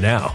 now.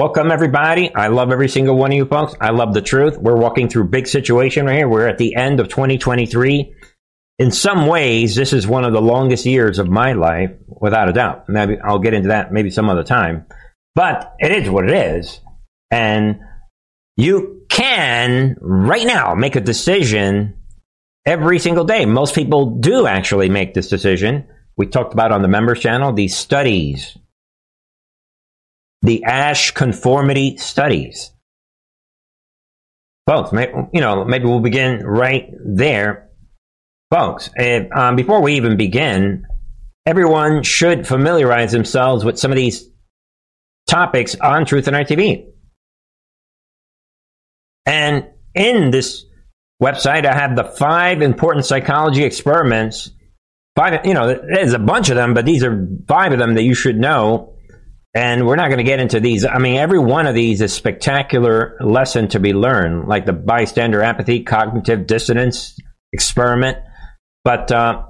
Welcome, everybody. I love every single one of you folks. I love the truth. We're walking through big situation right here. We're at the end of 2023. In some ways, this is one of the longest years of my life, without a doubt. Maybe I'll get into that maybe some other time. But it is what it is. And you can right now make a decision every single day. Most people do actually make this decision. We talked about on the members channel these studies, the Asch conformity studies. Folks, you know, maybe we'll begin right there. Folks, if, um, before we even begin, everyone should familiarize themselves with some of these topics on Truth and Art TV. And in this website, I have the five important psychology experiments. Five, you know, there's a bunch of them, but these are five of them that you should know. And we're not going to get into these. I mean, every one of these is spectacular lesson to be learned, like the bystander apathy, cognitive dissonance experiment. But uh,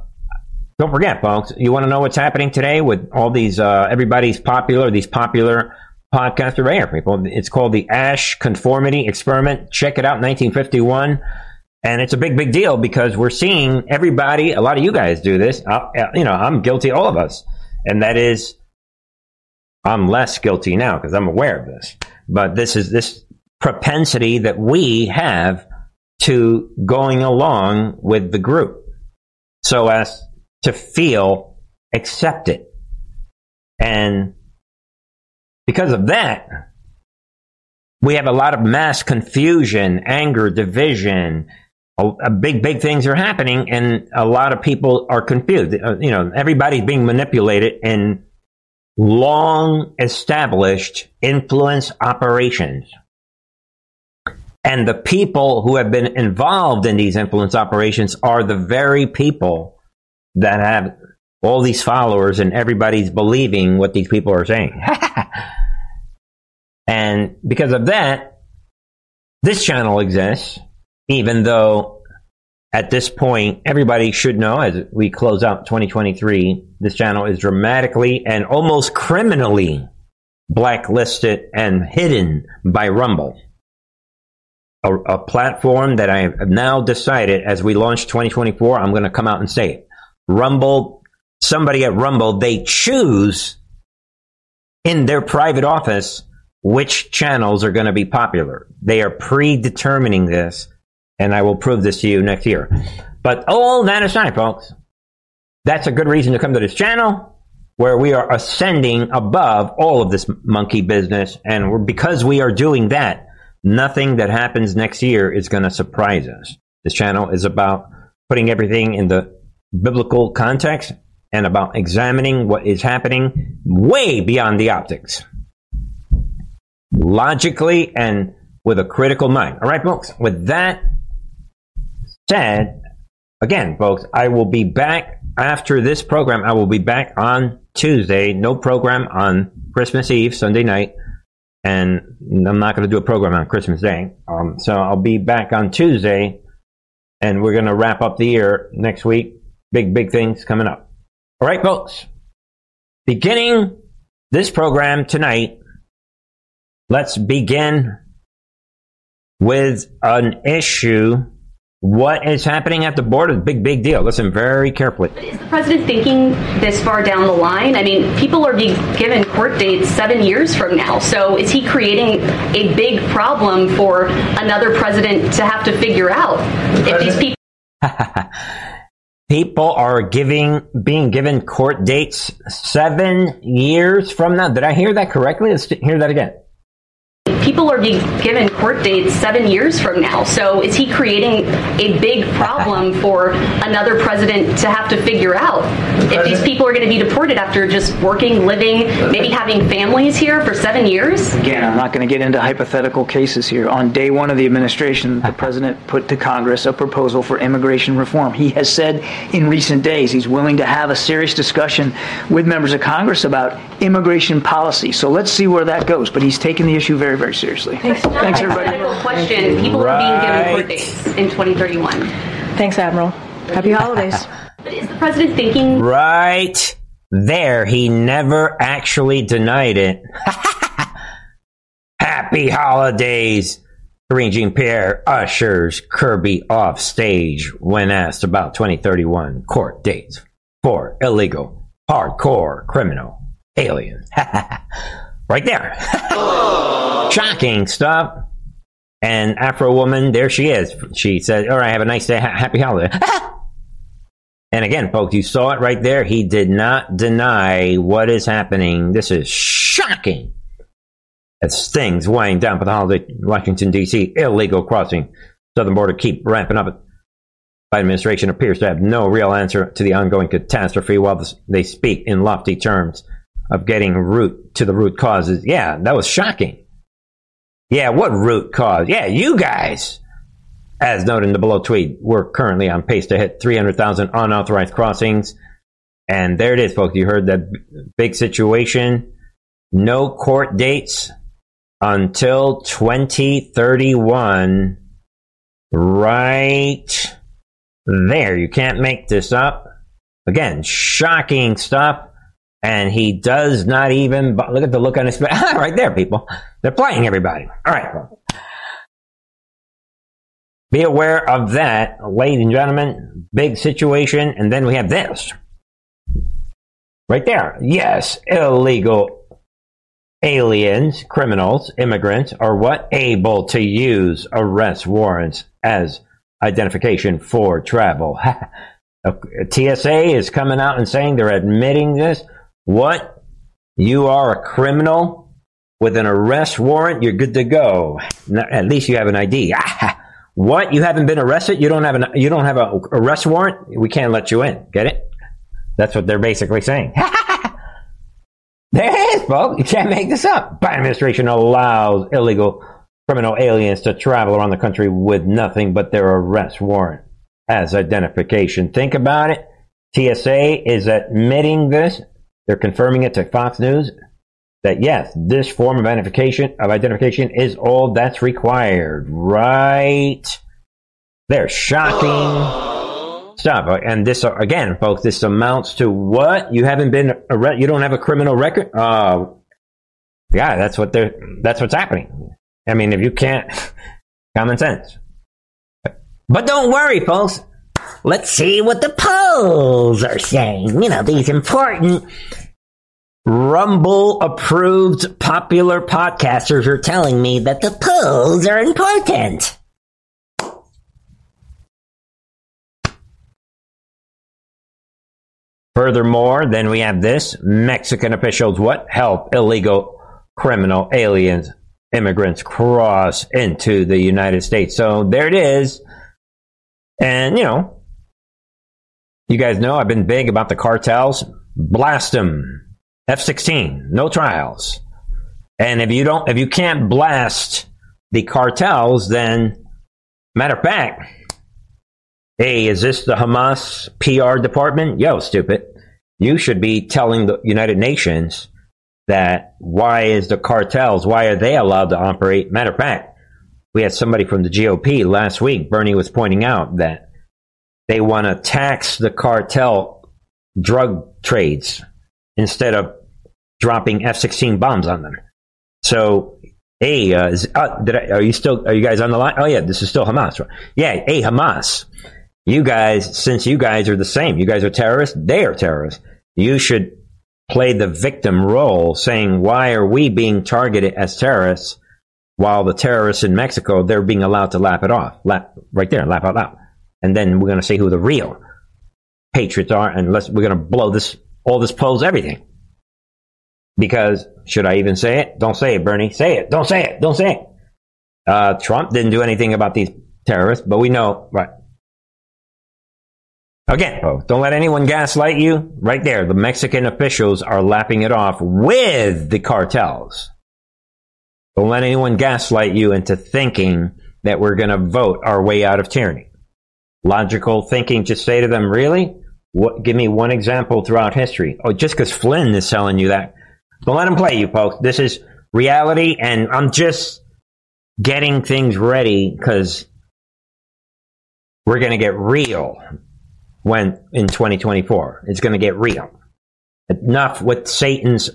don't forget, folks, you want to know what's happening today with all these, uh, everybody's popular, these popular podcaster right here, people. It's called the Asch Conformity Experiment. Check it out, 1951. And it's a big, big deal because we're seeing everybody, a lot of you guys do this. Uh, you know, I'm guilty, all of us. And that is, I'm less guilty now because I'm aware of this. But this is this propensity that we have to going along with the group so as to feel accepted. And because of that, we have a lot of mass confusion, anger, division. A, a big, big things are happening, and a lot of people are confused. Uh, you know, everybody's being manipulated in long established influence operations. And the people who have been involved in these influence operations are the very people that have all these followers and everybody's believing what these people are saying. And because of that, this channel exists, even though at this point, everybody should know as we close out 2023, this channel is dramatically and almost criminally blacklisted and hidden by Rumble. A, a, platform that I have now decided as we launch 2024, I'm going to come out and say it. Rumble, somebody at Rumble, they choose in their private office which channels are going to be popular. They are predetermining this, and I will prove this to you next year. But all that aside, folks, that's a good reason to come to this channel where we are ascending above all of this monkey business. And because we are doing that, nothing that happens next year is going to surprise us. This channel is about putting everything in the biblical context and about examining what is happening way beyond the optics logically and with a critical mind. All right, folks. With that said, again, folks, I will be back after this program. I will be back on Tuesday. No program on Christmas Eve, Sunday night. And I'm not going to do a program on Christmas Day. Um, so I'll be back on Tuesday and we're going to wrap up the year next week. Big, big things coming up. All right, folks. Beginning this program tonight, Let's begin with an issue. What is happening at the border? Big, big deal. Listen very carefully. Is the president thinking this far down the line? I mean, people are being given court dates seven years from now. So is he creating a big problem for another president to have to figure out if these people? people are giving being given court dates seven years from now. Did I hear that correctly? Let's hear that again people are being given court dates seven years from now. So is he creating a big problem for another president to have to figure out if these people are going to be deported after just working, living, maybe having families here for seven years? Again, I'm not going to get into hypothetical cases here. On day one of the administration, the president put to Congress a proposal for immigration reform. He has said in recent days he's willing to have a serious discussion with members of Congress about immigration policy. So let's see where that goes. But he's taken the issue very, very seriously. Thanks, Thanks everybody. Question: People right. are being given court dates in 2031. Thanks, Admiral. Happy holidays. But is the president thinking? Right there, he never actually denied it. Happy holidays. Karine Jean Pierre ushers Kirby off stage when asked about 2031 court dates for illegal, hardcore criminal alien. right there. Shocking stuff. And Afro woman, there she is. She said, All right, have a nice day. happy holiday. and again, folks, you saw it right there. He did not deny what is happening. This is shocking. As things wind down for the holiday, Washington, D.C., illegal crossing southern border keep ramping up. Biden administration appears to have no real answer to the ongoing catastrophe while they speak in lofty terms of getting root to the root causes. Yeah, that was shocking. Yeah, what root cause? Yeah, you guys. As noted in the below tweet, we're currently on pace to hit 300,000 unauthorized crossings. And there it is, folks. You heard that big situation. No court dates until 2031. Right there. You can't make this up. Again, shocking stuff. And he does not even look at the look on his face. Ah, right there, people. They're playing everybody. All right. Be aware of that, ladies and gentlemen. Big situation. And then we have this. Right there. Yes, illegal aliens, criminals, immigrants are what? Able to use arrest warrants as identification for travel. TSA is coming out and saying they're admitting this. What? You are a criminal with an arrest warrant? You're good to go. At least you have an ID. what? You haven't been arrested? You don't have an you don't have an arrest warrant? We can't let you in. Get it? That's what they're basically saying. there it is, folks. You can't make this up. Biden administration allows illegal criminal aliens to travel around the country with nothing but their arrest warrant as identification. Think about it. TSA is admitting this they're confirming it to Fox News that yes, this form of identification of identification is all that's required. Right? They're shocking stuff. And this again, folks, this amounts to what? You haven't been arrested. You don't have a criminal record. Uh, yeah, that's what they're. That's what's happening. I mean, if you can't, common sense. But don't worry, folks. Let's see what the polls are saying. You know, these important Rumble approved popular podcasters are telling me that the polls are important. Furthermore, then we have this Mexican officials what help illegal criminal aliens immigrants cross into the United States. So there it is. And, you know, you guys know I've been big about the cartels. Blast them. F 16, no trials. And if you don't, if you can't blast the cartels, then, matter of fact, hey, is this the Hamas PR department? Yo, stupid. You should be telling the United Nations that why is the cartels, why are they allowed to operate? Matter of fact, we had somebody from the GOP last week, Bernie was pointing out that they want to tax the cartel drug trades instead of dropping F-16 bombs on them. So, hey, uh, is, uh, I, are you still? Are you guys on the line? Oh yeah, this is still Hamas. Yeah, hey Hamas, you guys, since you guys are the same, you guys are terrorists. They are terrorists. You should play the victim role, saying why are we being targeted as terrorists, while the terrorists in Mexico they're being allowed to laugh it off, laugh right there, laugh out loud and then we're going to see who the real patriots are, and let's we're going to blow this all this polls everything. Because, should I even say it? Don't say it, Bernie. Say it. Don't say it. Don't say it. Uh, Trump didn't do anything about these terrorists, but we know, right. Again, folks, don't let anyone gaslight you. Right there, the Mexican officials are lapping it off with the cartels. Don't let anyone gaslight you into thinking that we're going to vote our way out of tyranny. Logical thinking, just say to them, really? What, give me one example throughout history. Oh, just because Flynn is telling you that. Don't let him play you, folks. This is reality, and I'm just getting things ready because we're going to get real when in 2024. It's going to get real. Enough with Satan's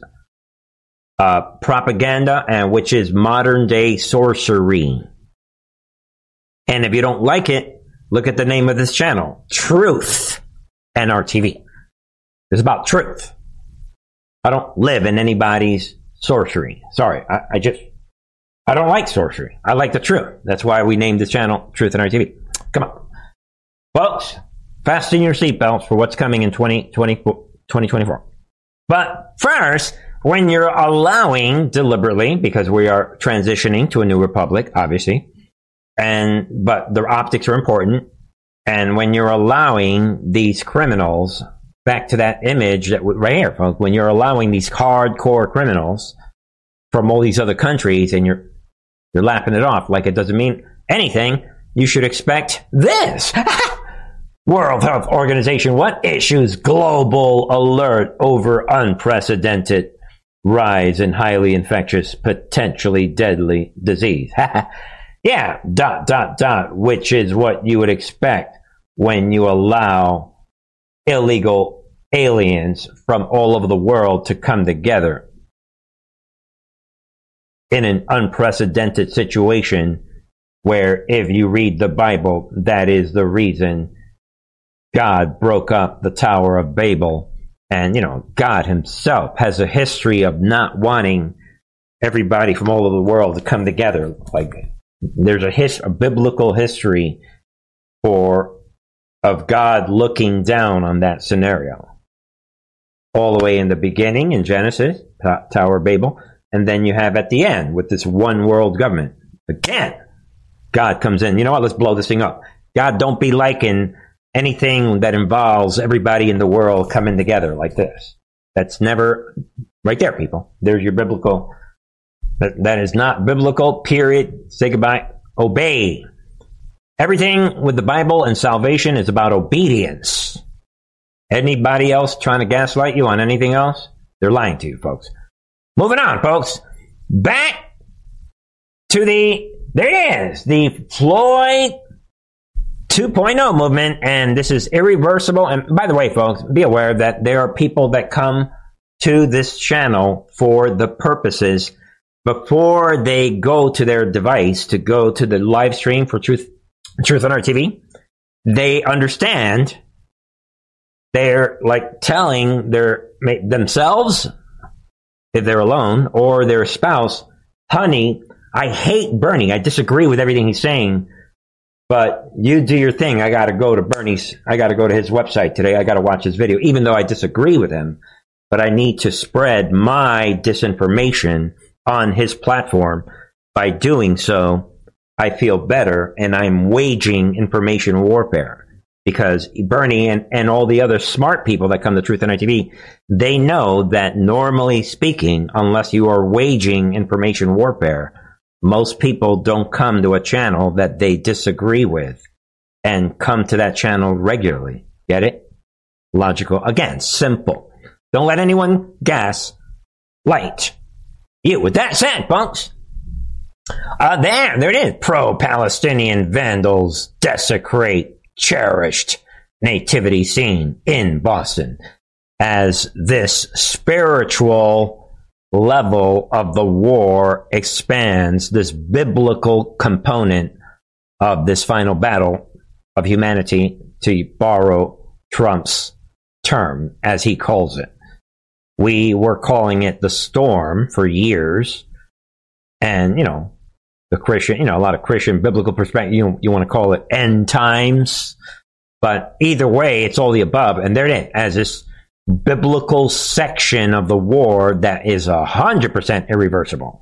uh, propaganda, and which is modern day sorcery. And if you don't like it, look at the name of this channel Truth NRTV. It's about truth. I don't live in anybody's sorcery. Sorry, I, I just, I don't like sorcery. I like the truth. That's why we named this channel Truth NRTV. Come on. Folks, fasten your seatbelts for what's coming in 2020, 2024. But first, when you're allowing deliberately, because we are transitioning to a new republic, obviously, and but the optics are important. And when you're allowing these criminals back to that image that right here, folks, when you're allowing these hardcore criminals from all these other countries, and you're you're lapping it off like it doesn't mean anything, you should expect this. World Health Organization, what issues global alert over unprecedented rise in highly infectious, potentially deadly disease. yeah, dot, dot, dot, which is what you would expect when you allow illegal aliens from all over the world to come together in an unprecedented situation where if you read the Bible, that is the reason God broke up the Tower of Babel and, you know, God himself has a history of not wanting everybody from all over the world to come together. Like, there's a, his, a biblical history for of God looking down on that scenario. All the way in the beginning in Genesis, Tower Babel, and then you have at the end with this one world government. Again, God comes in. You know what? Let's blow this thing up. God, don't be liking anything that involves everybody in the world coming together like this. That's never right there, people. There's your biblical. That, that is not biblical, period. Say goodbye. Obey. Everything with the Bible and salvation is about obedience. Anybody else trying to gaslight you on anything else? They're lying to you, folks. Moving on, folks. Back to the, there it is, the Floyd 2.0 movement, and this is irreversible. And by the way, folks, be aware that there are people that come to this channel for the purposes before they go to their device to go to the live stream for Truth Truth on our TV. They understand. They're like telling their themselves if they're alone or their spouse, "Honey, I hate Bernie. I disagree with everything he's saying." But you do your thing. I got to go to Bernie's. I got to go to his website today. I got to watch his video, even though I disagree with him. But I need to spread my disinformation on his platform. By doing so, I feel better and I'm waging information warfare because Bernie and, and all the other smart people that come to Truth and ITV, they know that normally speaking, unless you are waging information warfare, most people don't come to a channel that they disagree with and come to that channel regularly. Get it? Logical. Again, simple. Don't let anyone gas light you. With that said, uh, there, there it is. Pro-Palestinian vandals desecrate cherished nativity scene in Boston as this spiritual level of the war expands this biblical component of this final battle of humanity, to borrow Trump's term, as he calls it. We were calling it the storm for years. And, you know, the Christian, you know, a lot of Christian biblical perspective, you, you want to call it end times. But either way, it's all the above. And there it is, as this biblical section of the war that is a 100% irreversible.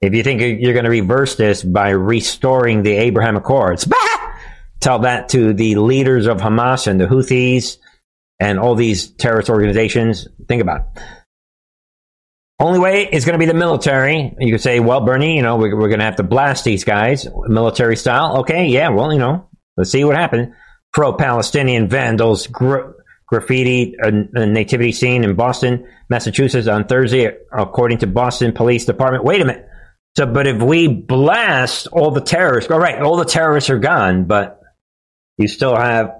If you think you're going to reverse this by restoring the Abraham Accords, bah! tell that to the leaders of Hamas and the Houthis and all these terrorist organizations. Think about it. Only way is going to be the military. You could say, well, Bernie, you know, we're, we're going to have to blast these guys military style. Okay, yeah, well, you know, let's see what happens. Pro Palestinian vandals gra- graffiti a, a, nativity scene in Boston, Massachusetts on Thursday, according to Boston Police Department. Wait a minute. So, but if we blast all the terrorists, all right, all the terrorists are gone, but you still have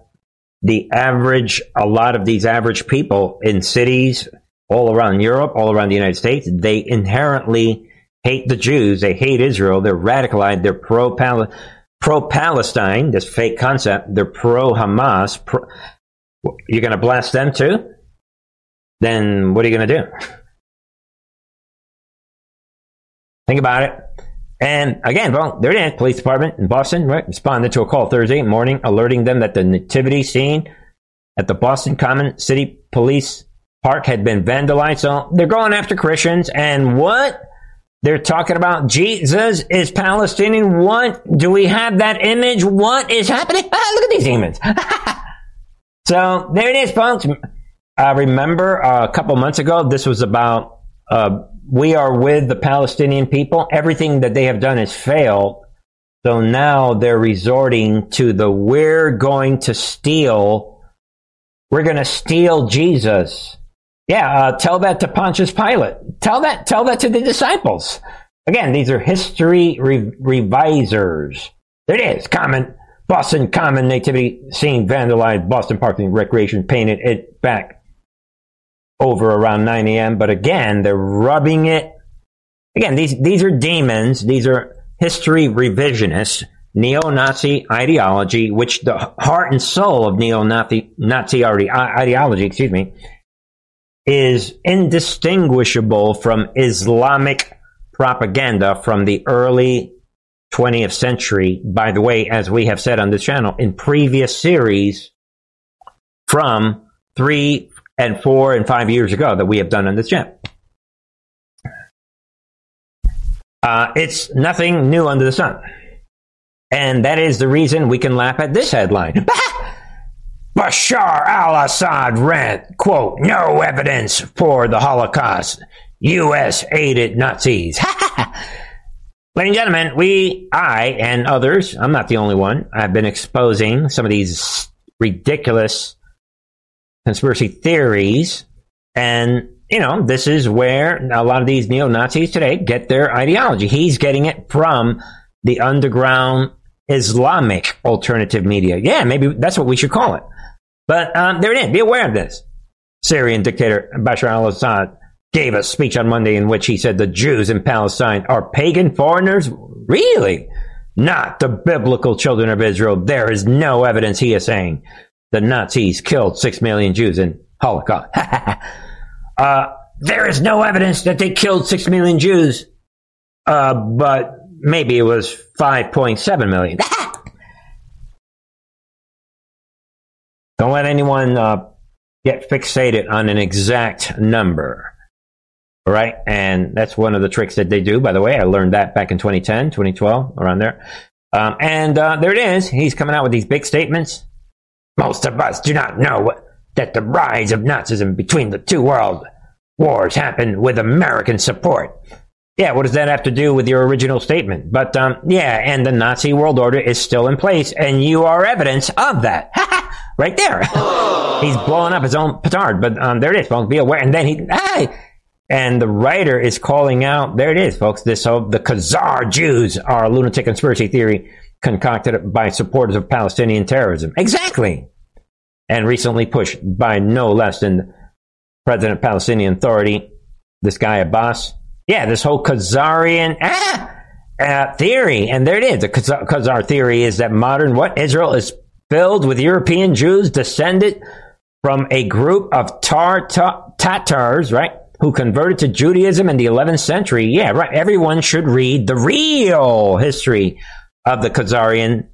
the average, a lot of these average people in cities all around Europe, all around the United States, they inherently hate the Jews. They hate Israel. They're radicalized. They're pro pro Palestine. This fake concept. They're pro Hamas. You're going to blast them too? Then what are you going to do? Think about it. And again, well, there it is. Police department in Boston right, responded to a call Thursday morning alerting them that the nativity scene at the Boston Common City Police Park had been vandalized. So they're going after Christians. And what? They're talking about Jesus is Palestinian. What? Do we have that image? What is happening? Ah, look at these demons. so there it is, folks. I remember uh, a couple months ago, this was about uh, we are with the Palestinian people. Everything that they have done has failed. So now they're resorting to the we're going to steal, we're going to steal Jesus. Yeah, uh, tell that to Pontius Pilate. Tell that, tell that to the disciples. Again, these are history re- revisers. There it is. Common Boston Common Nativity scene vandalized. Boston Parking Recreation painted it back over around 9 a.m. But again, they're rubbing it. Again, these these are demons. These are history revisionists, neo-Nazi ideology, which the heart and soul of neo-Nazi Nazi ideology, excuse me, is indistinguishable from Islamic propaganda from the early 20th century. By the way, as we have said on this channel in previous series from three and four and five years ago that we have done on this channel. Uh, it's nothing new under the sun. And that is the reason we can laugh at this headline. Bashar al-Assad rant, quote, no evidence for the Holocaust. U.S. aided Nazis. Ladies and gentlemen, we, I, and others, I'm not the only one, I've been exposing some of these ridiculous conspiracy theories. And, you know, this is where a lot of these neo Nazis today get their ideology. He's getting it from the underground Islamic alternative media. Yeah, maybe that's what we should call it. But um, there it is. Be aware of this. Syrian dictator Bashar al Assad gave a speech on Monday in which he said the Jews in Palestine are pagan foreigners. Really? Not the biblical children of Israel. There is no evidence, he is saying. The Nazis killed six million Jews in Holocaust. uh, there is no evidence that they killed six million Jews, uh, but maybe it was 5.7 million. Don't let anyone uh, get fixated on an exact number. All right. And that's one of the tricks that they do, by the way. I learned that back in 2010, 2012, around there. Um, and uh, there it is. He's coming out with these big statements. Most of us do not know that the rise of Nazism between the two world wars happened with American support. Yeah, what does that have to do with your original statement? But um, yeah, and the Nazi world order is still in place, and you are evidence of that. Right there. He's blowing up his own petard, but um, there it is, folks. Be aware. And then he, hey, and the writer is calling out. There it is, folks. This so the Khazar Jews are a lunatic conspiracy theory concocted by supporters of Palestinian terrorism. Exactly, and recently pushed by no less than President Palestinian Authority, this guy Abbas. Yeah, this whole Khazarian ah, uh, theory, and there it is. The Khazar theory is that modern what Israel is filled with European Jews descended from a group of Tar- Tatars, right, who converted to Judaism in the 11th century. Yeah, right. Everyone should read the real history of the Khazarian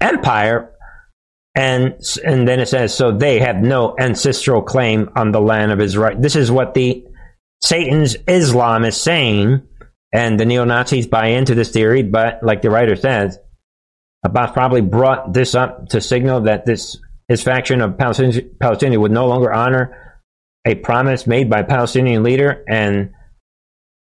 Empire And, and then it says, so they have no ancestral claim on the land of Israel. This is what the Satan's Islam is saying. And the neo Nazis buy into this theory, but like the writer says, Abbas probably brought this up to signal that this his faction of Palestinians, would no longer honor a promise made by a Palestinian leader and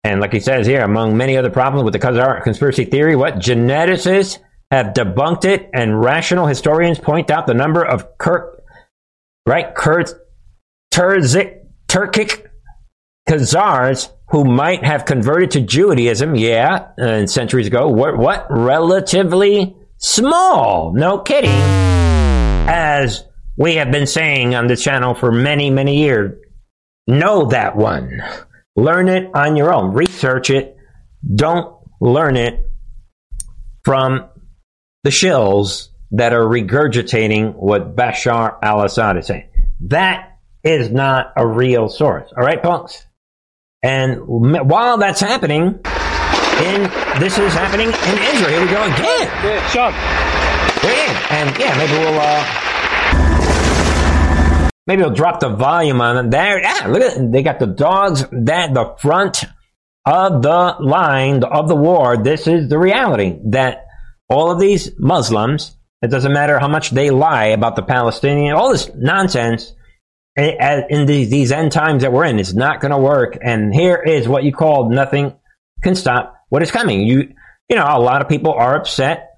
and like he says here, among many other problems with the Khazar conspiracy theory, what geneticists have debunked it, and rational historians point out the number of Kirk, right, Kurd, Turzik, Turkic Khazars who might have converted to Judaism, yeah, uh, centuries ago. What, what? Relatively small. No kidding. As we have been saying on the channel for many, many years. Know that one. Learn it on your own. Research it. Don't learn it from the shills that are regurgitating what Bashar al Assad is saying. That is not a real source. All right, punks? And while that's happening, in this is happening in Israel. Here we go again. Yeah, Sean. And yeah, maybe we'll uh, maybe we'll drop the volume on it. There, yeah, look at it. They got the dogs that the front of the line of the war. This is the reality that all of these Muslims. It doesn't matter how much they lie about the Palestinian, all this nonsense eh, eh, in these, these end times that we're in. It's not going to work. And here is what you called nothing can stop what is coming. You, you know, a lot of people are upset,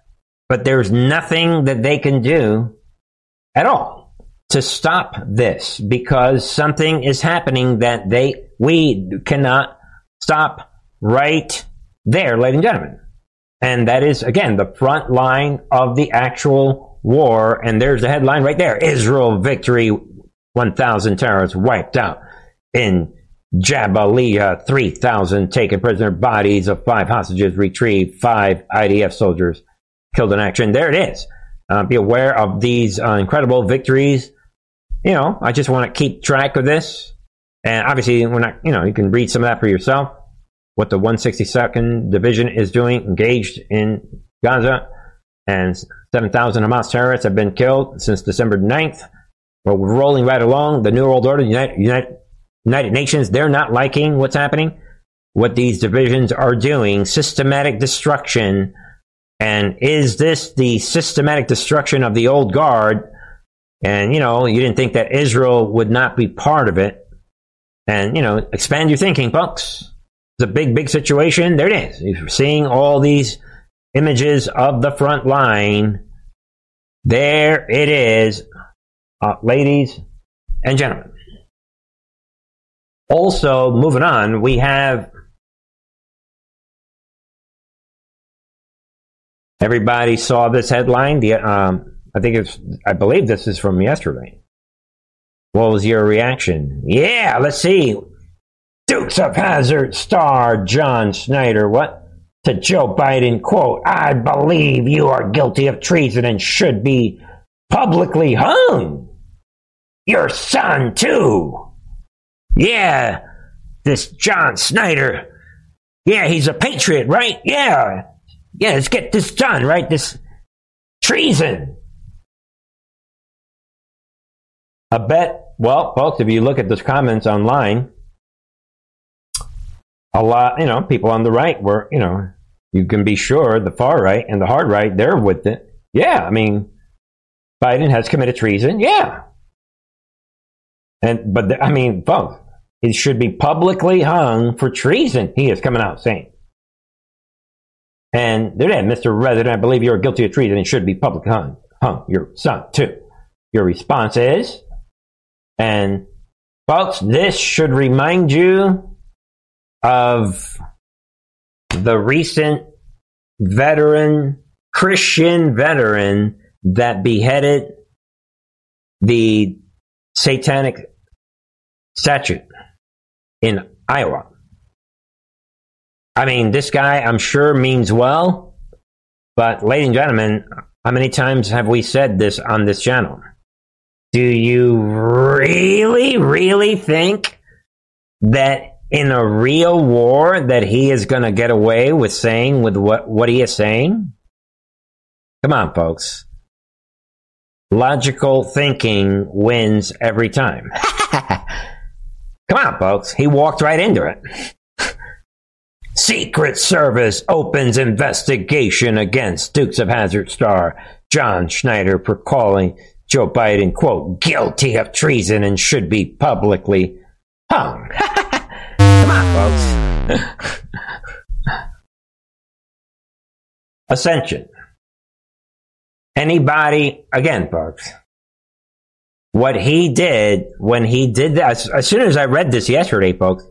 but there's nothing that they can do at all to stop this because something is happening that they, we cannot stop right there, ladies and gentlemen. And that is, again, the front line of the actual war. And there's the headline right there Israel victory 1,000 terrorists wiped out. In Jabalia, 3,000 taken prisoner, bodies of five hostages retrieved, five IDF soldiers killed in action. There it is. Uh, be aware of these uh, incredible victories. You know, I just want to keep track of this. And obviously, we're not, you know, you can read some of that for yourself. What the 162nd Division is doing, engaged in Gaza. And 7,000 Hamas terrorists have been killed since December 9th. We're rolling right along. The New World Order, United, United, United Nations, they're not liking what's happening. What these divisions are doing, systematic destruction. And is this the systematic destruction of the old guard? And, you know, you didn't think that Israel would not be part of it. And, you know, expand your thinking, folks. It's a big, big situation. There it is. You're seeing all these images of the front line. There it is uh, ladies and gentlemen. Also, moving on, we have everybody saw this headline. The um, I think it's I believe this is from yesterday. What was your reaction? Yeah, let's see. Dukes of Hazzard star John Schneider. What? To Joe Biden, quote, I believe you are guilty of treason and should be publicly hung. Your son, too. Yeah, this John Schneider. Yeah, he's a patriot, right? Yeah. Yeah, let's get this done, right? This treason. I bet, well, folks, if you look at those comments online, a lot, you know, people on the right were, you know, you can be sure the far right and the hard right, they're with it. Yeah, I mean, Biden has committed treason. Yeah. And but the, I mean, folks, he should be publicly hung for treason. He is coming out saying. And there it is, Mr. Resident, I believe you are guilty of treason and should be publicly hung. Hung your son too. Your response is, and folks, this should remind you of the recent veteran, Christian veteran that beheaded the satanic statute in Iowa. I mean, this guy, I'm sure, means well, but ladies and gentlemen, how many times have we said this on this channel? Do you really, really think that in a real war that he is going to get away with saying with what, what he is saying? Come on, folks. Logical thinking wins every time. Come on, folks. He walked right into it. Secret Service opens investigation against Dukes of Hazzard star John Schneider for calling Joe Biden, quote, guilty of treason and should be publicly hung. Come on, folks. Ascension. Anybody, again, folks, what he did when he did that, as, as soon as I read this yesterday, folks,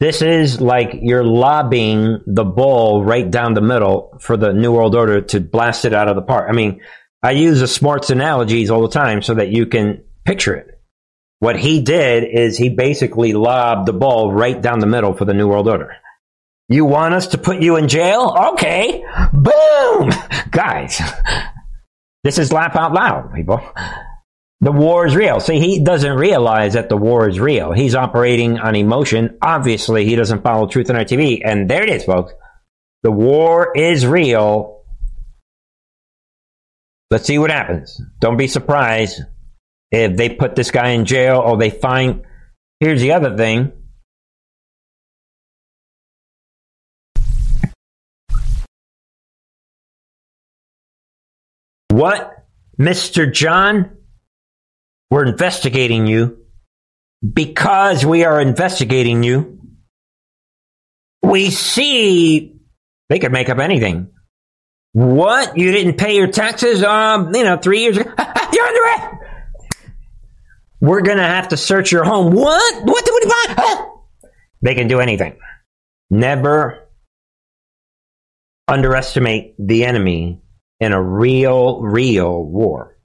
this is like you're lobbing the ball right down the middle for the New World Order to blast it out of the park. I mean, I use the sports analogies all the time so that you can picture it. What he did is he basically lobbed the ball right down the middle for the New World Order. You want us to put you in jail? Okay. Boom! Guys, this is laugh out loud, people. The war is real. See, he doesn't realize that the war is real. He's operating on emotion. Obviously, he doesn't follow Truth and Art TV. And there it is, folks. The war is real. Let's see what happens. Don't be surprised if they put this guy in jail or they find. Here's the other thing. What, Mr. John? We're investigating you. Because we are investigating you, we see they could make up anything. What? You didn't pay your taxes, um, you know, three years ago? You're under it! We're gonna have to search your home. What? What do we buy? They can do anything. Never underestimate the enemy in a real, real war.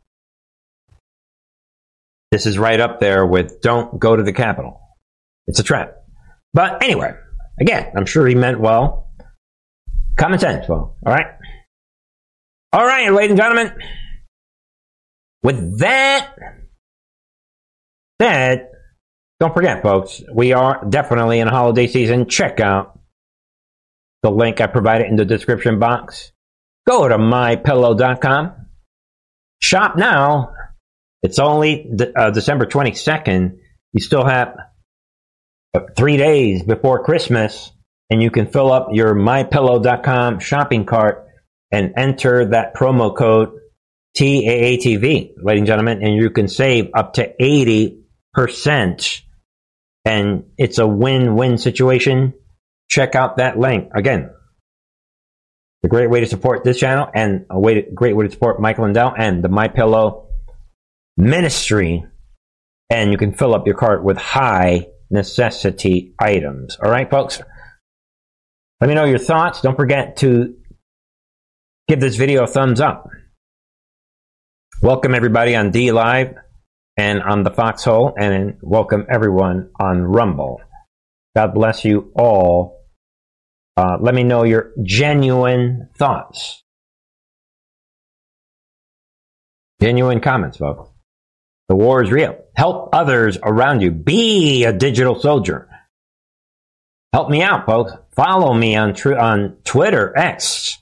This is right up there with don't go to the Capitol. It's a trap. But anyway, again, I'm sure he meant well. Common sense, well, all right? All right, ladies and gentlemen. With that said, don't forget, folks, we are definitely in holiday season. Check out the link I provided in the description box. Go to mypillow.com. Shop now. It's only uh, December 22nd. You still have three days before Christmas, and you can fill up your mypillow.com shopping cart and enter that promo code TAATV, ladies and gentlemen, and you can save up to 80%. And it's a win win situation. Check out that link. Again, a great way to support this channel and a way to, great way to support Michael Lindell and the My Pillow ministry. And you can fill up your cart with high necessity items. All right, folks. Let me know your thoughts. Don't forget to give this video a thumbs up. Welcome everybody on DLive and on the Foxhole, and welcome everyone on Rumble. God bless you all uh, let me know your genuine thoughts. Genuine comments, folks. The war is real. Help others around you. Be a digital soldier. Help me out, folks. Follow me on tr- on Twitter X,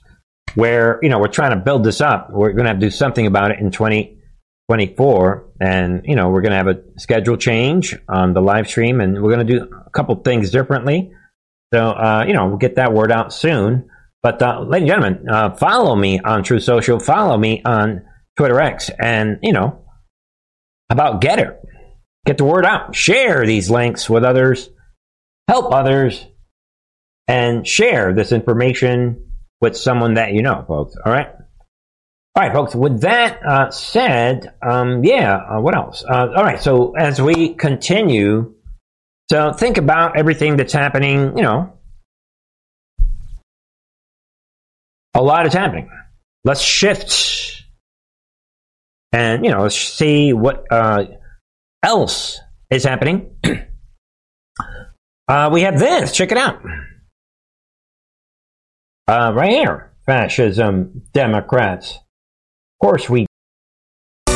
where you know we're trying to build this up. We're going to have to do something about it in 2024, and you know we're going to have a schedule change on the live stream, and we're going to do a couple things differently. So, uh, you know, we'll get that word out soon. But, uh, ladies and gentlemen, uh, follow me on Truth Social, follow me on Twitter X, and, you know, about GETTR. Get the word out. Share these links with others. Help others. And share this information with someone that you know, folks. All right? All right, folks. With that uh, said, um, yeah, uh, what else? Uh, all right, so as we continue so think about everything that's happening, you know. A lot is happening. Let's shift and, you know, let's see what uh, else is happening. uh, we have this. Check it out. Uh, right here. Fascism, Democrats. Of course, we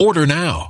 Order now.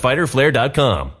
fighterflare.com.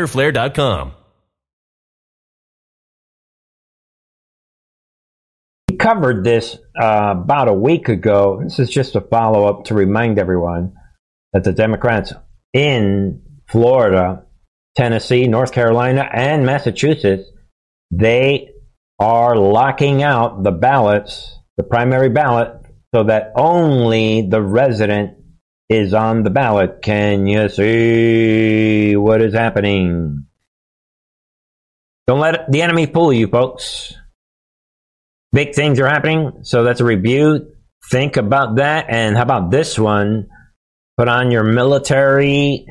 We covered this uh, about a week ago. This is just a follow up to remind everyone that the Democrats in Florida, Tennessee, North Carolina, and Massachusetts, they are locking out the ballots, the primary ballot, so that only the resident is on the ballot. Can you see what is happening? Don't let the enemy fool you, folks. Big things are happening, so that's a review. Think about that. And how about this one? Put on your military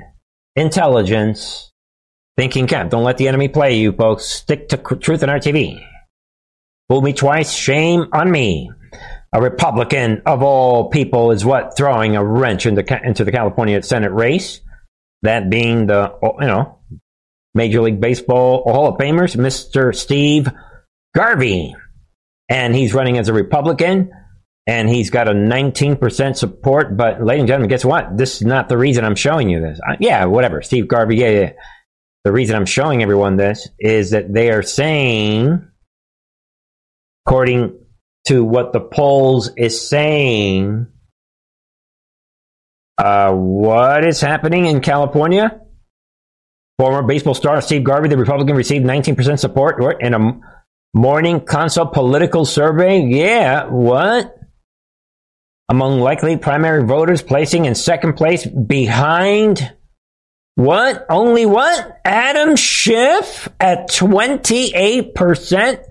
intelligence thinking cap. Don't let the enemy play you, folks. Stick to Truth and Art TV. Fool me twice, shame on me. A Republican of all people is what throwing a wrench into, into the California Senate race. That being the, you know, Major League Baseball Hall of Famers, Mr. Steve Garvey. And he's running as a Republican and he's got a 19% support. But, ladies and gentlemen, guess what? This is not the reason I'm showing you this. Uh, yeah, whatever. Steve Garvey, yeah, yeah. The reason I'm showing everyone this is that they are saying, according to what the polls is saying, uh, what is happening in California? Former baseball star Steve Garvey, the Republican, received 19% support in a morning consult political survey. Yeah, what? Among likely primary voters, placing in second place behind what? Only what? Adam Schiff at 28%?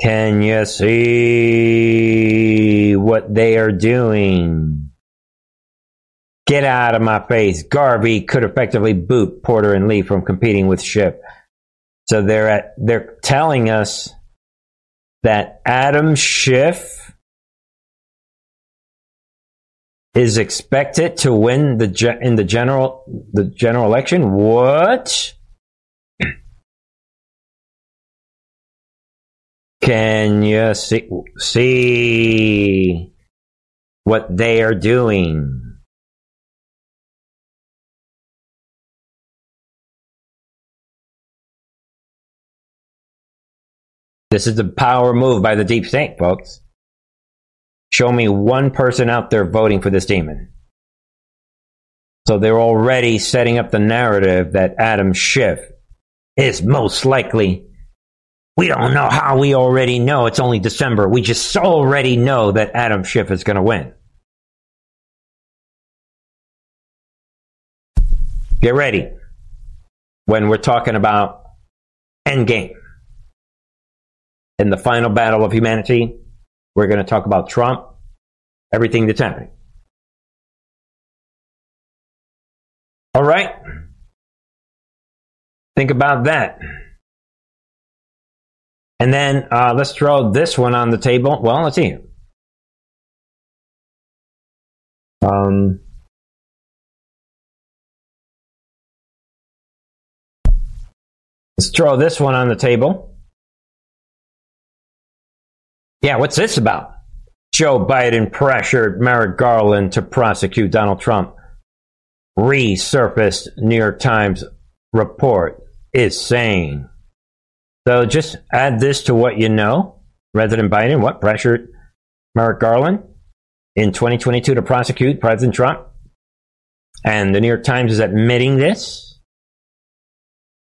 Can you see what they are doing? Get out of my face. Garvey could effectively boot Porter and Lee from competing with Schiff. So they're at, they're telling us that Adam Schiff is expected to win the in the general the general election. What? Can you see see what they are doing? This is the power move by the deep state, folks. Show me one person out there voting for this demon. So they're already setting up the narrative that Adam Schiff is most likely. We don't know how we already know it's only December. We just already know that Adam Schiff is going to win. Get ready when we're talking about Endgame in the final battle of humanity, we're going to talk about Trump, everything that's happening. All right. Think about that. And then uh, let's throw this one on the table. Well, let's see. Um, let's throw this one on the table. Yeah, what's this about? Joe Biden pressured Merrick Garland to prosecute Donald Trump. Resurfaced New York Times report is saying. So just add this to what you know. President Biden, what pressured Merrick Garland in 2022 to prosecute President Trump? And the New York Times is admitting this.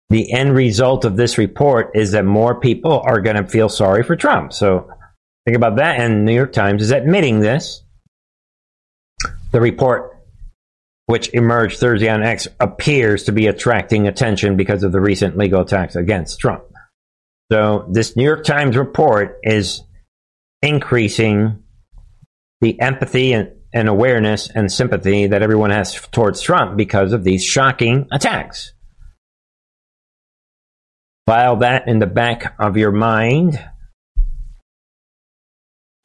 The end result of this report is that more people are going to feel sorry for Trump. So Think about that. And New York Times is admitting this. The report, which emerged Thursday on X, appears to be attracting attention because of the recent legal attacks against Trump. So this New York Times report is increasing the empathy and, and awareness and sympathy that everyone has towards Trump because of these shocking attacks. File that in the back of your mind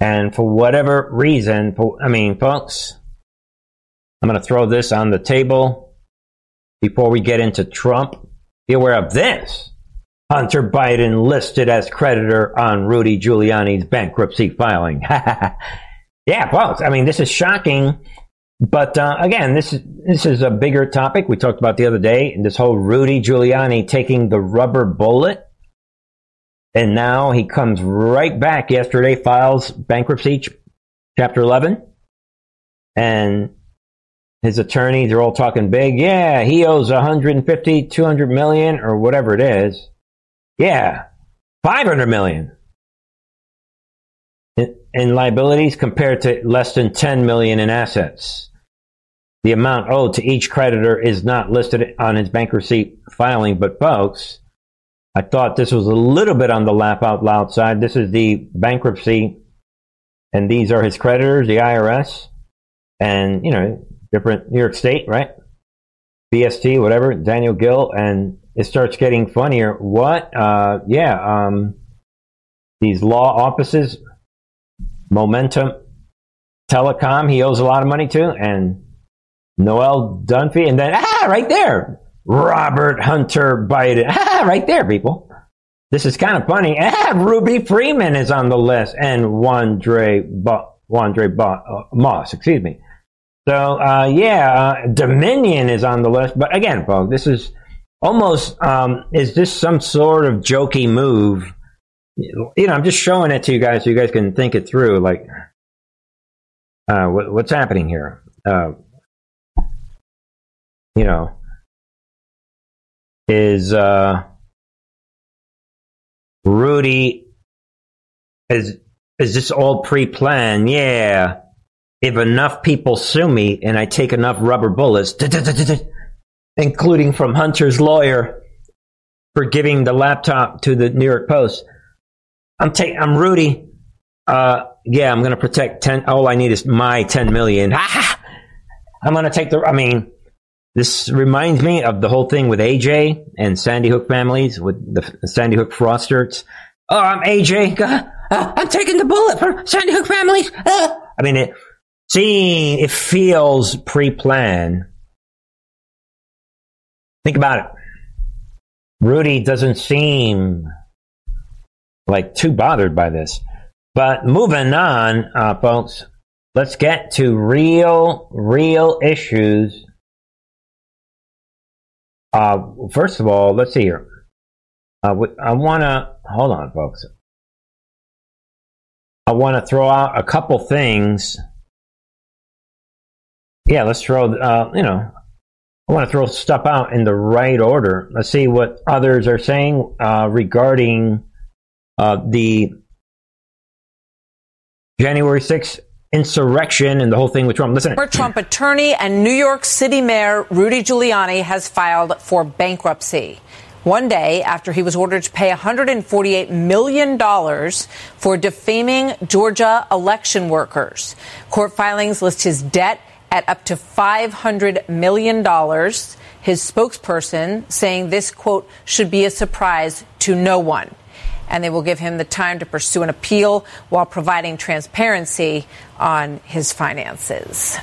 and for whatever reason, I mean, folks, I'm going to throw this on the table before we get into Trump. Be aware of this. Hunter Biden listed as creditor on Rudy Giuliani's bankruptcy filing. yeah, folks. I mean, this is shocking. But uh, again, this is this is a bigger topic we talked about the other day. And this whole Rudy Giuliani taking the rubber bullet and now he comes right back yesterday, files bankruptcy, chapter 11. And his attorneys are all talking big. Yeah, he owes 150, 200 million or whatever it is. Yeah, 500 million in, in liabilities compared to less than 10 million in assets. The amount owed to each creditor is not listed on his bankruptcy filing, but folks, I thought this was a little bit on the laugh out loud side. This is the bankruptcy, and these are his creditors, the IRS, and you know, different New York State, right? BST, whatever, Daniel Gill, and it starts getting funnier. What? Uh, yeah, um, these law offices, Momentum Telecom, he owes a lot of money to, and Noelle Dunphy, and then ah, right there, Robert Hunter Biden. Ah, right there, people. This is kind of funny. Ah, Ruby Freeman is on the list, and Wandre, ba- Wandre ba- uh, Moss, excuse me. So, uh, yeah, uh, Dominion is on the list. But again, folks, this is almost, um, is this some sort of jokey move? You know, I'm just showing it to you guys so you guys can think it through. Like, uh, what, what's happening here? Uh, you know, is uh, Rudy is is this all pre-planned? Yeah. If enough people sue me and I take enough rubber bullets, including from Hunter's lawyer for giving the laptop to the New York Post, I'm taking. I'm Rudy. Uh, yeah, I'm going to protect ten. All I need is my ten million. I'm going to take the. I mean, this reminds me of the whole thing with AJ and Sandy Hook families with the Sandy Hook fraudsters. Oh, I'm AJ. Uh, I'm taking the bullet for Sandy Hook families. Uh. I mean, it seeing it feels pre-planned. Think about it. Rudy doesn't seem like too bothered by this. But moving on, uh, folks, let's get to real, real issues. Uh, first of all, let's see here. Uh, I want to hold on, folks. I want to throw out a couple things. Yeah, let's throw. Uh, you know, I want to throw stuff out in the right order. Let's see what others are saying uh, regarding uh, the January 6th insurrection and the whole thing with Trump. Listen. Former Trump attorney and New York City Mayor Rudy Giuliani has filed for bankruptcy. One day after he was ordered to pay $148 million for defaming Georgia election workers. Court filings list his debt at up to $500 million. His spokesperson saying this, quote, should be a surprise to no one. And they will give him the time to pursue an appeal while providing transparency on his finances.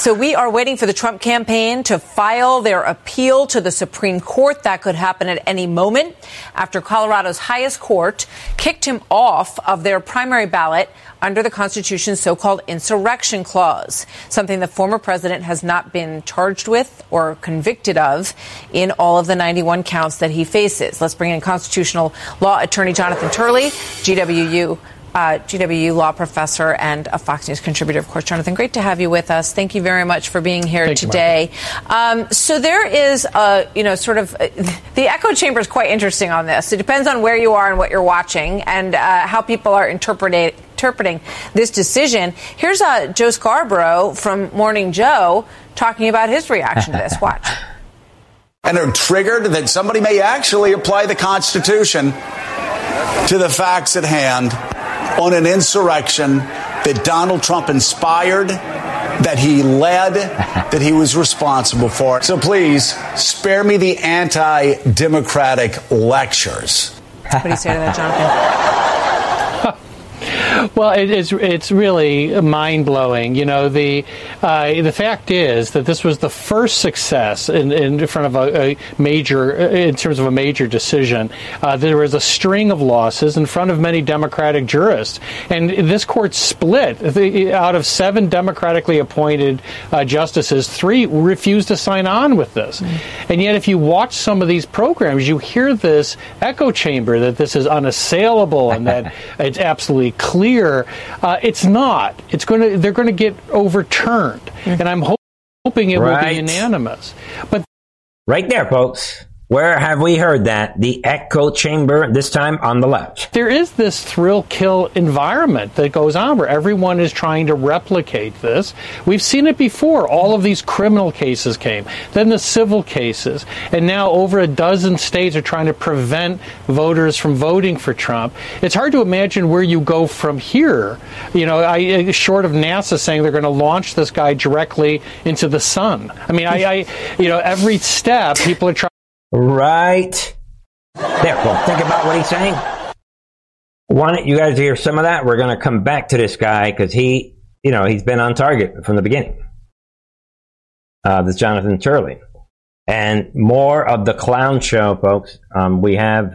So we are waiting for the Trump campaign to file their appeal to the Supreme Court. That could happen at any moment after Colorado's highest court kicked him off of their primary ballot under the Constitution's so-called insurrection clause, something the former president has not been charged with or convicted of in all of the 91 counts that he faces. Let's bring in constitutional law attorney Jonathan Turley, GWU uh, GWU law professor and a Fox News contributor, of course. Jonathan, great to have you with us. Thank you very much for being here Thank today. Um, so there is, a, you know, sort of uh, the echo chamber is quite interesting on this. It depends on where you are and what you're watching and uh, how people are interpreting interpreting this decision. Here's uh, Joe Scarborough from Morning Joe talking about his reaction to this. Watch. and are triggered that somebody may actually apply the Constitution to the facts at hand on an insurrection that Donald Trump inspired, that he led, that he was responsible for. So please spare me the anti democratic lectures. What do you say to that, Jonathan? Well, it, it's it's really mind blowing. You know, the uh, the fact is that this was the first success in, in front of a, a major, in terms of a major decision. Uh, there was a string of losses in front of many Democratic jurists, and this court split. The, out of seven democratically appointed uh, justices, three refused to sign on with this. Mm-hmm. And yet, if you watch some of these programs, you hear this echo chamber that this is unassailable and that it's absolutely clear clear. Uh, it's not. It's going to. They're going to get overturned, mm-hmm. and I'm ho- hoping it right. will be unanimous. But right there, folks. Where have we heard that? The echo chamber, this time on the left. There is this thrill kill environment that goes on where everyone is trying to replicate this. We've seen it before. All of these criminal cases came, then the civil cases, and now over a dozen states are trying to prevent voters from voting for Trump. It's hard to imagine where you go from here. You know, I, short of NASA saying they're going to launch this guy directly into the sun. I mean, I, I you know, every step people are trying Right there. Well, think about what he's saying. Want you guys hear some of that? We're going to come back to this guy because he, you know, he's been on target from the beginning. Uh, this Jonathan Turley. And more of the clown show, folks. Um, we have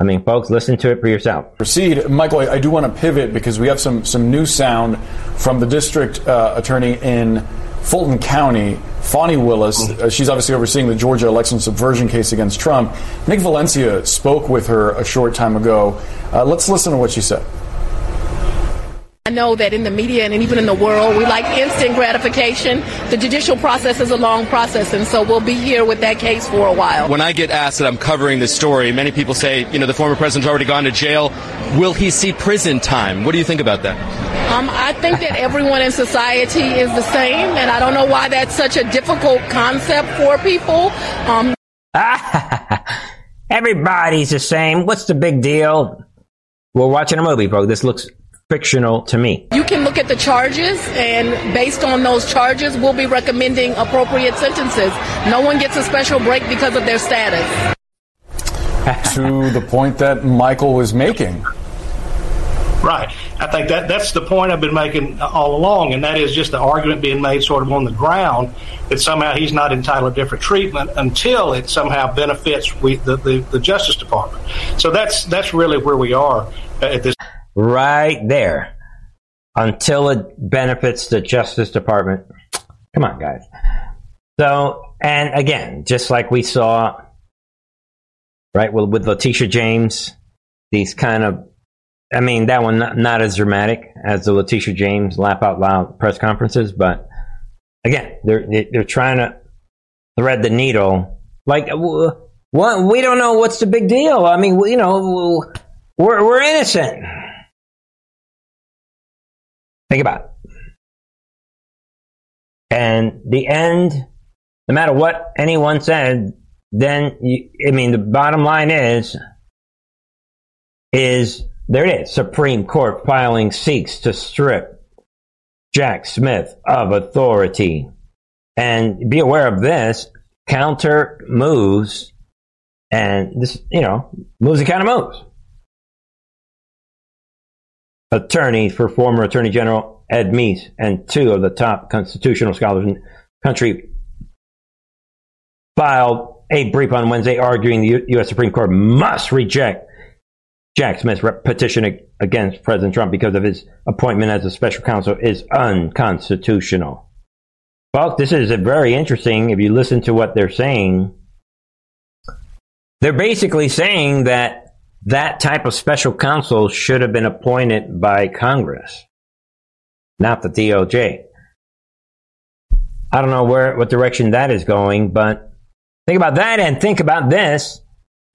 I mean, folks, listen to it for yourself. Proceed, Michael. I, I do want to pivot because we have some some new sound from the district uh, attorney in Fulton County, Fani Willis. Uh, she's obviously overseeing the Georgia election subversion case against Trump. Nick Valencia spoke with her a short time ago. Uh, let's listen to what she said. I know that in the media and even in the world, we like instant gratification. The judicial process is a long process, and so we'll be here with that case for a while. When I get asked that I'm covering this story, many people say, you know, the former president's already gone to jail. Will he see prison time? What do you think about that? Um, I think that everyone in society is the same, and I don't know why that's such a difficult concept for people. Um, Everybody's the same. What's the big deal? We're watching a movie, bro. This looks fictional to me. You can look at the charges, and based on those charges, we'll be recommending appropriate sentences. No one gets a special break because of their status. to the point that Michael was making. Right. I think that that's the point I've been making all along, and that is just the argument being made sort of on the ground that somehow he's not entitled to different treatment until it somehow benefits we, the, the, the Justice Department. So that's that's really where we are at this. Right there. Until it benefits the Justice Department. Come on, guys. So, and again, just like we saw, right, well, with Letitia James, these kind of I mean, that one not, not as dramatic as the Letitia James laugh out loud press conferences, but again, they're they're trying to thread the needle. Like, what? We don't know what's the big deal. I mean, you know, we're we're innocent. Think about it. And the end, no matter what anyone said, then you, I mean, the bottom line is, is there it is. Supreme Court filing seeks to strip Jack Smith of authority. And be aware of this counter moves, and this, you know, moves the of moves. Attorneys for former Attorney General Ed Meese and two of the top constitutional scholars in the country filed a brief on Wednesday arguing the U.S. Supreme Court must reject Jack Smith's petition against President Trump because of his appointment as a special counsel is unconstitutional. Folks, this is very interesting. If you listen to what they're saying, they're basically saying that that type of special counsel should have been appointed by Congress, not the DOJ. I don't know where what direction that is going, but think about that and think about this.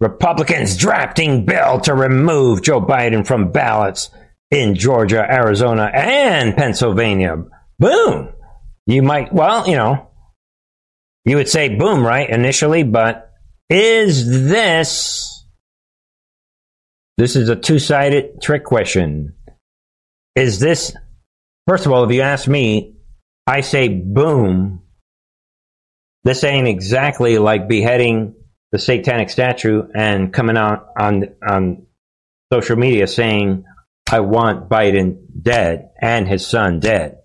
Republicans drafting bill to remove Joe Biden from ballots in Georgia, Arizona, and Pennsylvania. Boom. You might, well, you know, you would say boom, right, initially, but is this, this is a two sided trick question. Is this, first of all, if you ask me, I say boom. This ain't exactly like beheading the satanic statue and coming out on on social media saying, "I want Biden dead and his son dead."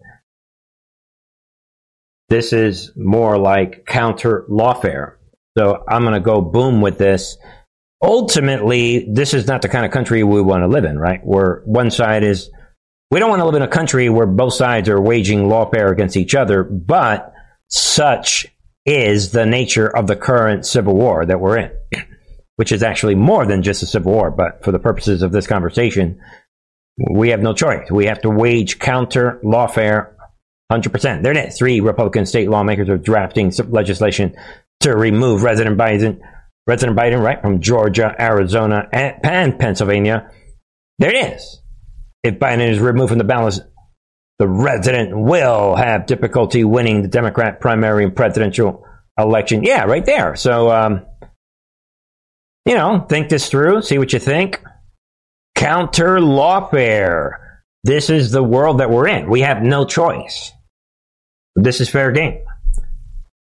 This is more like counter lawfare. So I'm going to go boom with this. Ultimately, this is not the kind of country we want to live in, right? Where one side is, we don't want to live in a country where both sides are waging lawfare against each other, but such is the nature of the current civil war that we're in, which is actually more than just a civil war. But for the purposes of this conversation, we have no choice. We have to wage counter lawfare 100%. There it is. Three Republican state lawmakers are drafting legislation to remove President Biden, President Biden, right, from Georgia, Arizona, and Pennsylvania. There it is. If Biden is removed from the ballot, the resident will have difficulty winning the Democrat primary and presidential election. Yeah, right there. So, um, you know, think this through, see what you think. Counter lawfare. This is the world that we're in. We have no choice. This is fair game.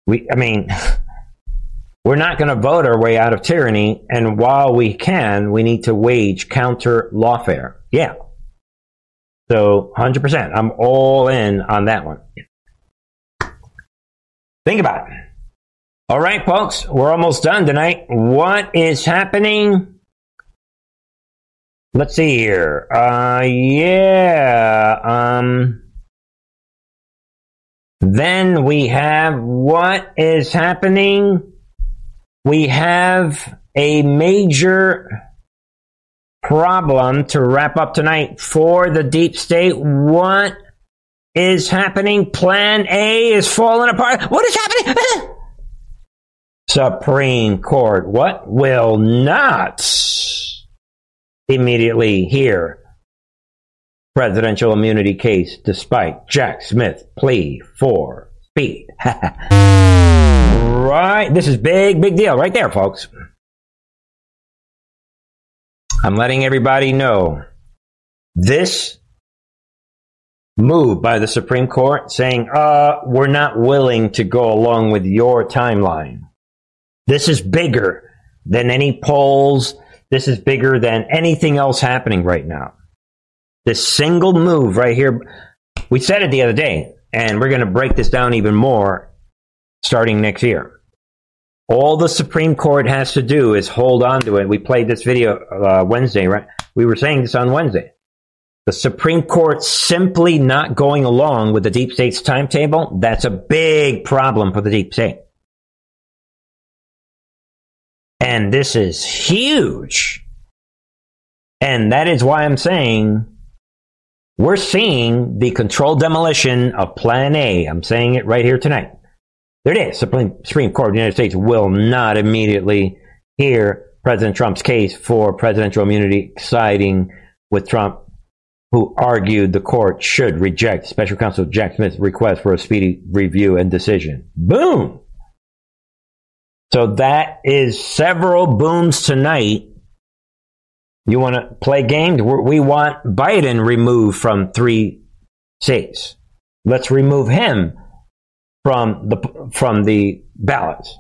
We, I mean, we're not going to vote our way out of tyranny, and while we can, we need to wage counter lawfare. Yeah, so 100%. I'm all in on that one. Think about it. All right, folks, we're almost done tonight. What is happening? Let's see here. Uh, yeah. Um, then we have what is happening? We have a major problem to wrap up tonight for the deep state. What is happening? Plan A is falling apart. What is happening? Supreme Court. What will not immediately hear presidential immunity case despite Jack Smith plea for speed. right. This is big, big deal right there, folks. I'm letting everybody know this move by the Supreme Court saying, uh, we're not willing to go along with your timeline. This is bigger than any polls. This is bigger than anything else happening right now. This single move right here, we said it the other day, and we're going to break this down even more starting next year. All the Supreme Court has to do is hold on to it. We played this video uh, Wednesday, right? We were saying this on Wednesday. The Supreme Court simply not going along with the deep state's timetable, that's a big problem for the deep state. And this is huge. And that is why I'm saying we're seeing the controlled demolition of Plan A. I'm saying it right here tonight. There it is. Supreme, Supreme Court of the United States will not immediately hear President Trump's case for presidential immunity, siding with Trump, who argued the court should reject Special Counsel Jack Smith's request for a speedy review and decision. Boom! So that is several booms tonight. You want to play games? We want Biden removed from three states. Let's remove him from the from the ballots.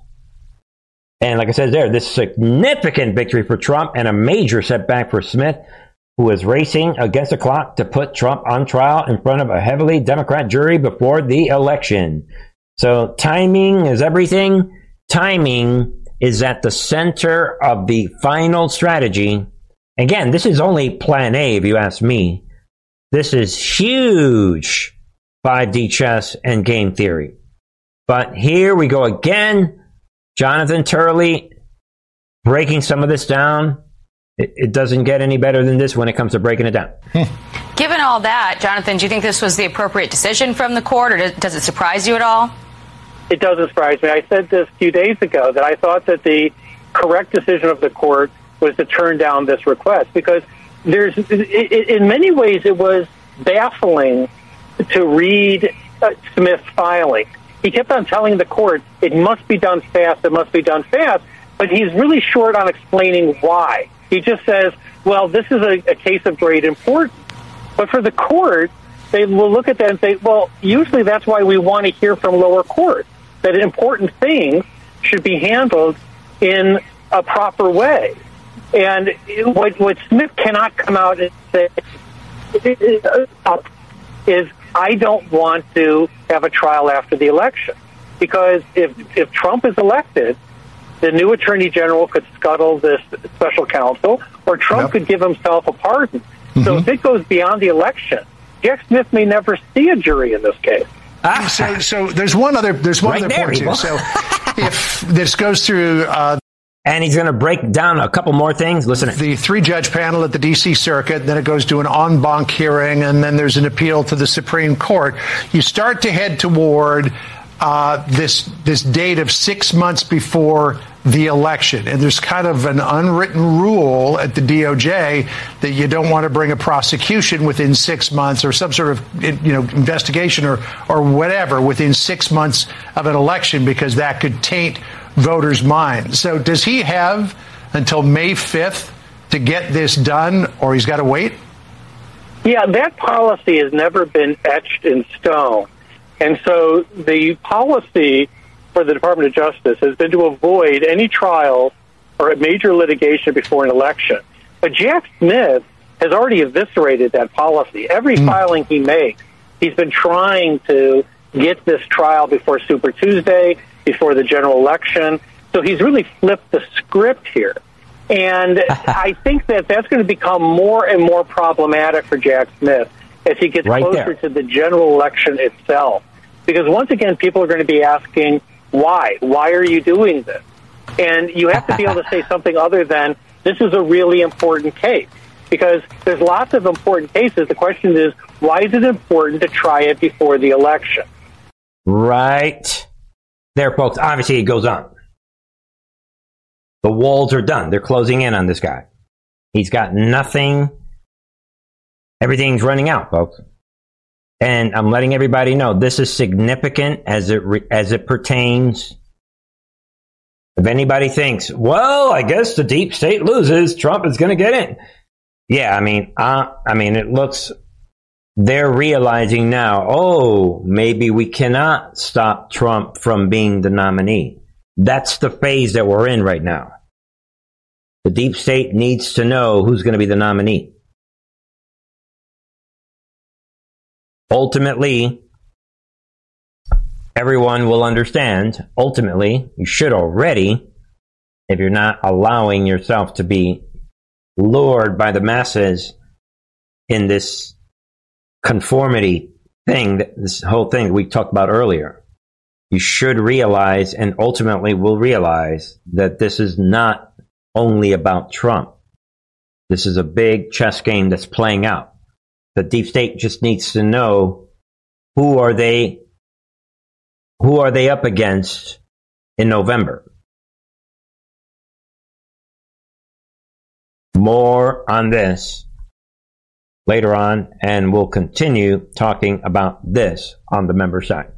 And like I said there, this significant victory for Trump and a major setback for Smith, who is racing against the clock to put Trump on trial in front of a heavily Democrat jury before the election. So timing is everything timing is at the center of the final strategy. Again, this is only plan A, if you ask me. This is huge 5D chess and game theory. But here we go again. Jonathan Turley breaking some of this down. It, it, doesn't get any better than this when it comes to breaking it down. Given all that, Jonathan, do you think this was the appropriate decision from the court, or does it surprise you at all? it doesn't surprise me. I said this a few days ago that I thought that the correct decision of the court was to turn down this request because there's, in many ways, it was baffling to read uh, Smith's filing. He kept on telling the court it must be done fast, it must be done fast, but he's really short on explaining why. He just says, well, this is a, a case of great importance. But for the court, they will look at that and say, well, usually that's why we want to hear from lower courts that important things should be handled in a proper way. And what, what Smith cannot come out and say is, I don't want to have a trial after the election. Because if, if Trump is elected, the new attorney general could scuttle this special counsel, or Trump yep. could give himself a pardon. Mm-hmm. So if it goes beyond the election, Jack Smith may never see a jury in this case. Ah. So, so there's one other there's one right other there, point too. So if this goes through. Uh, and he's going to break down a couple more things. Listen, the three judge panel at the D.C. Circuit, then it goes to an en banc hearing, and then there's an appeal to the Supreme Court. You start to head toward uh, this this date of six months before the election. And there's kind of an unwritten rule at the DOJ that you don't want to bring a prosecution within six months or some sort of you know investigation or or whatever within six months of an election because that could taint voters' minds. So does he have until May 5th to get this done, or he's got to wait? Yeah, that policy has never been etched in stone. And so the policy for the Department of Justice has been to avoid any trial or a major litigation before an election. But Jack Smith has already eviscerated that policy. Every mm. filing he makes, he's been trying to get this trial before Super Tuesday, before the general election. So he's really flipped the script here. And I think that that's going to become more and more problematic for Jack Smith as he gets right closer there. to the general election itself. Because once again, people are going to be asking, why? Why are you doing this? And you have to be able to say something other than, this is a really important case. Because there's lots of important cases. The question is, why is it important to try it before the election? Right. There, folks. Obviously, it goes on. The walls are done. They're closing in on this guy. He's got nothing. Everything's running out, folks. And I'm letting everybody know this is significant as it re- as it pertains. If anybody thinks, well, I guess the deep state loses, Trump is going to get in. Yeah, I mean, uh, I mean, it looks they're realizing now, oh, maybe we cannot stop Trump from being the nominee. That's the phase that we're in right now. The deep state needs to know who's going to be the nominee. Ultimately, everyone will understand. Ultimately, you should already, if you're not allowing yourself to be lured by the masses in this conformity thing, this whole thing we talked about earlier. You should realize and ultimately will realize that this is not only about Trump. This is a big chess game that's playing out. The deep state just needs to know who are they who are they up against in November. More on this later on, and we'll continue talking about this on the member side.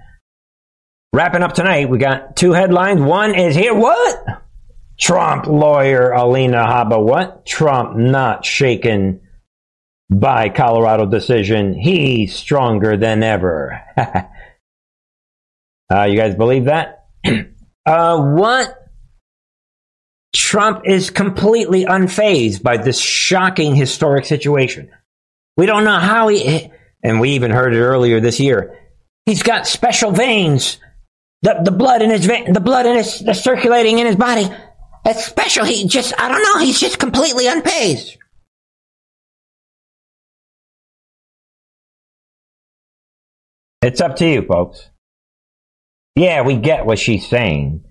Wrapping up tonight, we got two headlines. One is here. What? Trump lawyer Alina Habba. What? Trump not shaken by Colorado decision. He's stronger than ever. uh, you guys believe that? uh, what? Trump is completely unfazed by this shocking historic situation. We don't know how he, and we even heard it earlier this year. He's got special veins. The, the blood in his vein, the blood in his, the circulating in his body. It's special. He just, I don't know. He's just completely unfazed. It's up to you, folks. Yeah, we get what she's saying.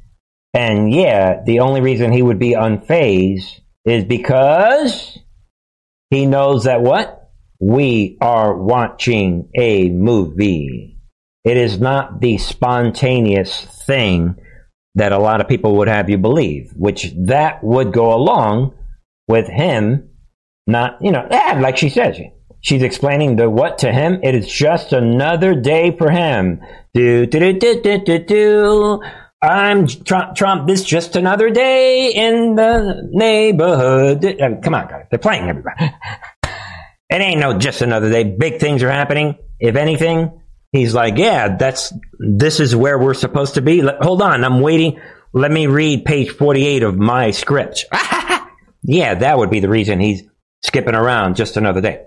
And yeah, the only reason he would be unfazed is because he knows that what? We are watching a movie. It is not the spontaneous thing that a lot of people would have you believe, which that would go along with him not, you know, yeah, like she says, she's explaining the what to him. It is just another day for him. Do, do, do, do, do, do, do. I'm Trump, Trump. This just another day in the neighborhood. Uh, come on, guys. They're playing everybody. It ain't no just another day. Big things are happening. If anything, he's like, yeah, that's, this is where we're supposed to be. Let, hold on. I'm waiting. Let me read page 48 of my script. yeah, that would be the reason he's skipping around just another day.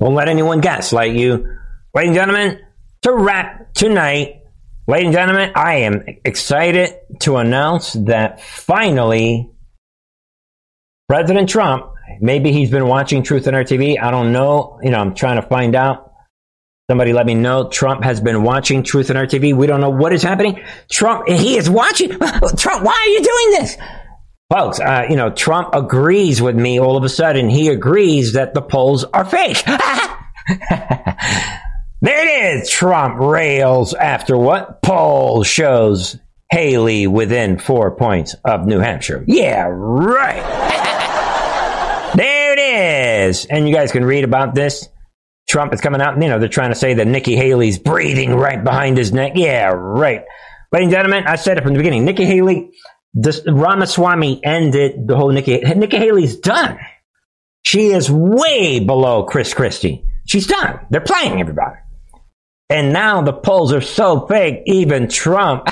Don't let anyone guess like you. Ladies and gentlemen, to wrap tonight, ladies and gentlemen, I am excited to announce that finally President Trump Maybe he's been watching Truth and Art TV. I don't know. You know, I'm trying to find out. Somebody let me know. Trump has been watching Truth and Art TV. We don't know what is happening. Trump, he is watching. Trump, why are you doing this? Folks, uh, you know, Trump agrees with me all of a sudden. He agrees that the polls are fake. there it is. Trump rails after what? Poll shows Haley within four points of New Hampshire. Yeah, right. And you guys can read about this. Trump is coming out. You know, they're trying to say that Nikki Haley's breathing right behind his neck. Yeah, right. Ladies and gentlemen, I said it from the beginning. Nikki Haley, this, Ramaswamy ended the whole Nikki. Nikki Haley's done. She is way below Chris Christie. She's done. They're playing everybody. And now the polls are so fake, even Trump.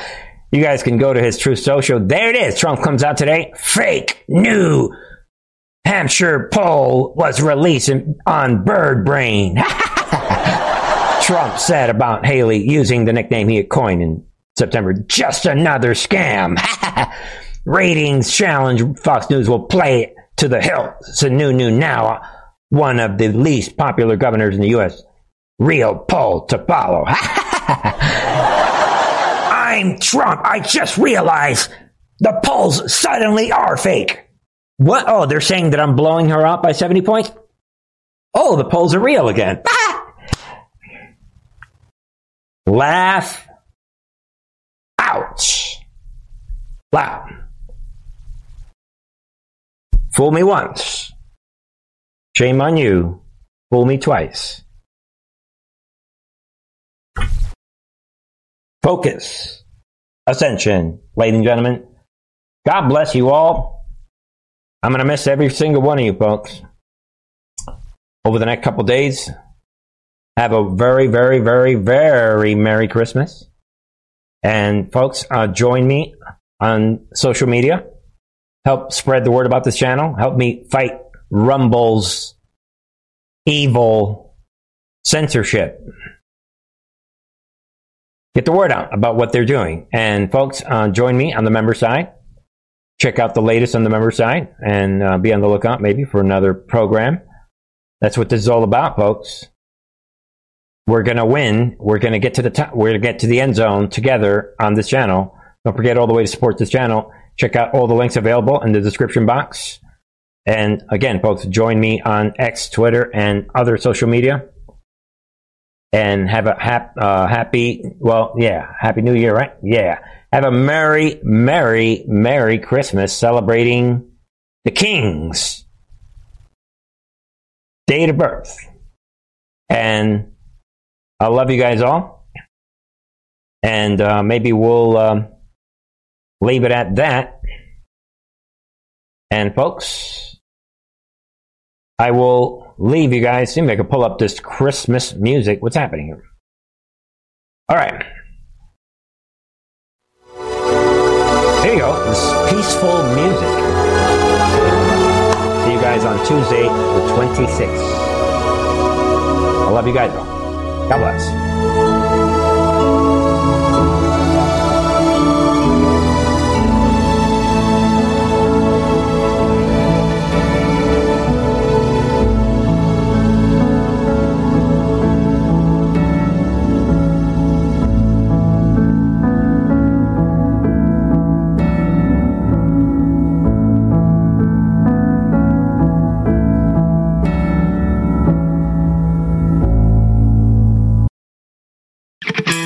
you guys can go to his Truth Social. There it is. Trump comes out today. Fake new Hampshire poll was released on Bird Brain. Trump said about Haley using the nickname he had coined in September. Just another scam. Ratings challenge. Fox News will play to the hilt. Sununu now one of the least popular governors in the U.S. Real poll to follow. I'm Trump. I just realized the polls suddenly are fake. What? Oh, they're saying that I'm blowing her up by 70 points? Oh, the polls are real again. Ah! Laugh. Ouch. Loud. Fool me once. Shame on you. Fool me twice. Focus. Ascension. Ladies and gentlemen, God bless you all. I'm going to miss every single one of you folks. over the next couple days. Have a very, very, very, very Merry Christmas. And folks, uh, join me on social media. Help spread the word about this channel. Help me fight Rumble's evil censorship. Get the word out about what they're doing. And folks, uh, join me on the member side. Check out the latest on the member side and uh, be on the lookout maybe for another program. That's what this is all about, folks. We're going to win. We're going to get to the top. We're going to get to the end zone together on this channel. Don't forget all the way to support this channel. Check out all the links available in the description box. And again, folks, join me on X, Twitter, and other social media. And have a hap, uh, happy, well, yeah, happy new year, right? Yeah. Have a merry, merry, merry Christmas celebrating the King's date of birth. And I love you guys all. And uh, maybe we'll um, leave it at that. And folks, I will leave you guys. See if I can pull up this Christmas music. What's happening here? All right. Here you go. This peaceful music. See you guys on Tuesday, the 26th. I love you guys all. God bless.